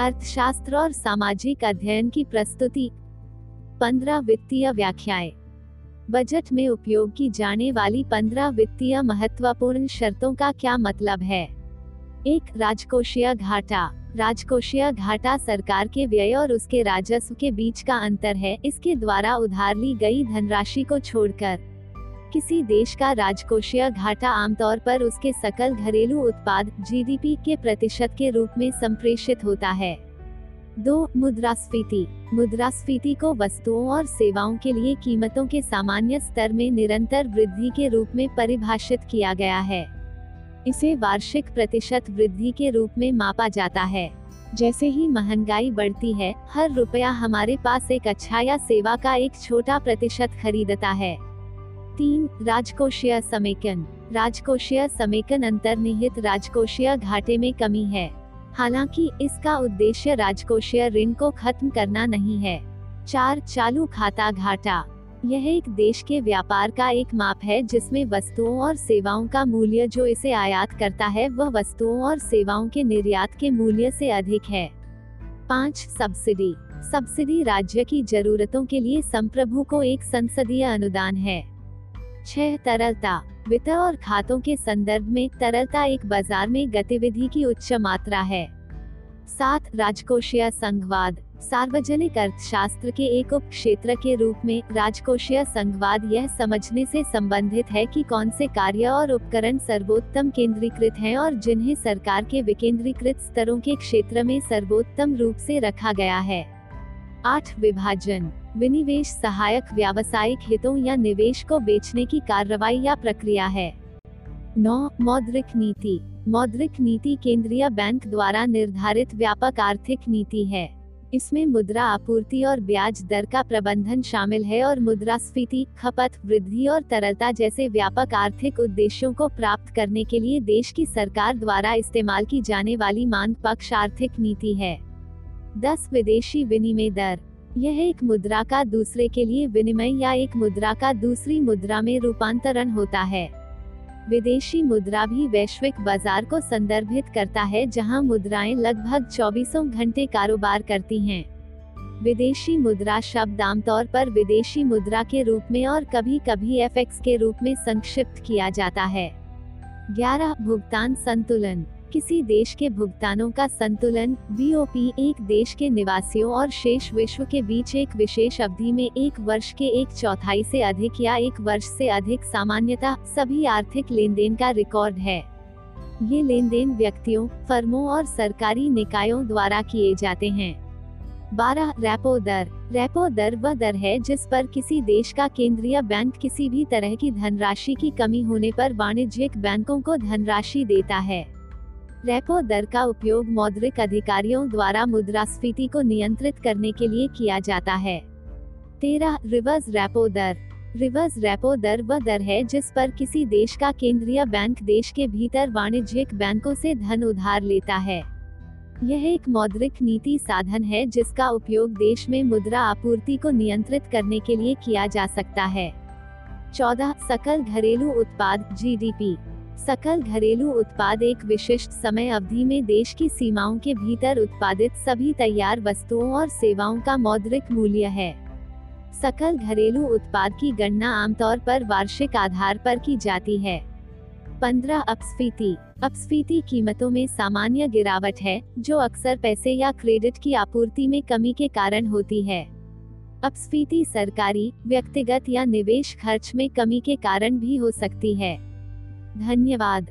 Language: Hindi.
अर्थशास्त्र और सामाजिक अध्ययन की प्रस्तुति। पंद्रह वित्तीय व्याख्याएँ। बजट में उपयोग की जाने वाली पंद्रह वित्तीय महत्वपूर्ण शर्तों का क्या मतलब है? एक, राजकोषीय घाटा। राजकोषीय घाटा सरकार के व्यय और उसके राजस्व के बीच का अंतर है। इसके द्वारा उधार ली गई धनराशि को छोड़कर। किसी देश का राजकोषीय घाटा आमतौर पर उसके सकल घरेलू उत्पाद जीडीपी के प्रतिशत के रूप में संप्रेषित होता है। दो, मुद्रास्फीति। मुद्रास्फीति को वस्तुओं और सेवाओं के लिए कीमतों के सामान्य स्तर में निरंतर वृद्धि के रूप में परिभाषित किया गया है। इसे वार्षिक प्रतिशत वृद्धि के रूप में मापा जाता है। जैसे ही महँगाई बढ़ती है, हर रुपया हमारे पास एक अच्छा या सेवा का एक छोटा प्रतिशत खरीदता है। तीन राजकोषीय समेकन। राजकोषीय समेकन अंतर्निहित राजकोषीय घाटे में कमी है। हालाँकि इसका उद्देश्य राजकोषीय ऋण को खत्म करना नहीं है। चार चालू खाता घाटा। यह एक देश के व्यापार का एक माप है जिसमें वस्तुओं और सेवाओं का मूल्य जो इसे आयात करता है, वह वस्तुओं और सेवाओं के निर्यात के मूल्य से अधिक है। पाँच सब्सिडी। सब्सिडी राज्य की जरूरतों के लिए संप्रभु को एक संसदीय अनुदान है। छह तरलता, वित्त और खातों के संदर्भ में तरलता एक बाज़ार में गतिविधि की उच्च मात्रा है। सात, राजकोषीय संघवाद, सार्वजनिक अर्थशास्त्र के एक उप क्षेत्र के रूप में राजकोषीय संघवाद यह समझने से संबंधित है कि कौन से कार्य और उपकरण सर्वोत्तम केंद्रीकृत हैं और जिन्हें सरकार के विकेंद्रीकृत स्तरों के क्षेत्र में सर्वोत्तम रूप से रखा गया है। आठ, विभाजन। विनिवेश सहायक व्यावसायिक हितों या निवेश को बेचने की कार्रवाई या प्रक्रिया है। नौ, मौद्रिक नीति। मौद्रिक नीति केंद्रीय बैंक द्वारा निर्धारित व्यापक आर्थिक नीति है। इसमें मुद्रा आपूर्ति और ब्याज दर का प्रबंधन शामिल है और मुद्रास्फीति, खपत, वृद्धि और तरलता जैसे व्यापक आर्थिक उद्देश्यों को प्राप्त करने के लिए देश की सरकार द्वारा इस्तेमाल की जाने वाली मांग पक्ष आर्थिक नीति है। दस, विदेशी विनिमय दर। यह एक मुद्रा का दूसरे के लिए विनिमय या एक मुद्रा का दूसरी मुद्रा में रूपांतरण होता है। विदेशी मुद्रा भी वैश्विक बाज़ार को संदर्भित करता है, जहाँ मुद्राएँ लगभग चौबीसों घंटे कारोबार करती हैं। विदेशी मुद्रा शब्द आमतौर पर विदेशी मुद्रा के रूप में और कभी कभी एफ़ के रूप में संक्षिप्त किया जाता है। ग्यारह, भुगतान संतुलन। किसी देश के भुगतानों का संतुलन बीओपी एक देश के निवासियों और शेष विश्व के बीच एक विशेष अवधि में एक वर्ष के एक चौथाई से अधिक या एक वर्ष से अधिक सामान्यतः सभी आर्थिक लेन देन का रिकॉर्ड है। ये लेन देन व्यक्तियों, फर्मों और सरकारी निकायों द्वारा किए जाते हैं। बारह, रेपो दर। रेपो दर वह दर है जिस पर किसी देश का केंद्रीय बैंक किसी भी तरह की धनराशि की कमी होने पर वाणिज्यिक बैंकों को धनराशि देता है। रेपो दर का उपयोग मौद्रिक अधिकारियों द्वारा मुद्रास्फीति को नियंत्रित करने के लिए किया जाता है। तेरह, रिवर्स रेपो दर। रिवर्स रेपो दर वह दर है जिस पर किसी देश का केंद्रीय बैंक देश के भीतर वाणिज्यिक बैंकों से धन उधार लेता है। यह एक मौद्रिक नीति साधन है जिसका उपयोग देश में मुद्रा आपूर्ति को नियंत्रित करने के लिए किया जा सकता है। चौदह, सकल घरेलू उत्पाद जीडीपी सकल घरेलू उत्पाद एक विशिष्ट समय अवधि में देश की सीमाओं के भीतर उत्पादित सभी तैयार वस्तुओं और सेवाओं का मौद्रिक मूल्य है। सकल घरेलू उत्पाद की गणना आमतौर पर वार्षिक आधार पर की जाती है। पंद्रह अपस्फीति। अपस्फीति कीमतों में सामान्य गिरावट है, जो अक्सर पैसे या क्रेडिट की आपूर्ति में कमी के कारण होती है। अपस्फीति सरकारी, व्यक्तिगत या निवेश खर्च में कमी के कारण भी हो सकती है। धन्यवाद।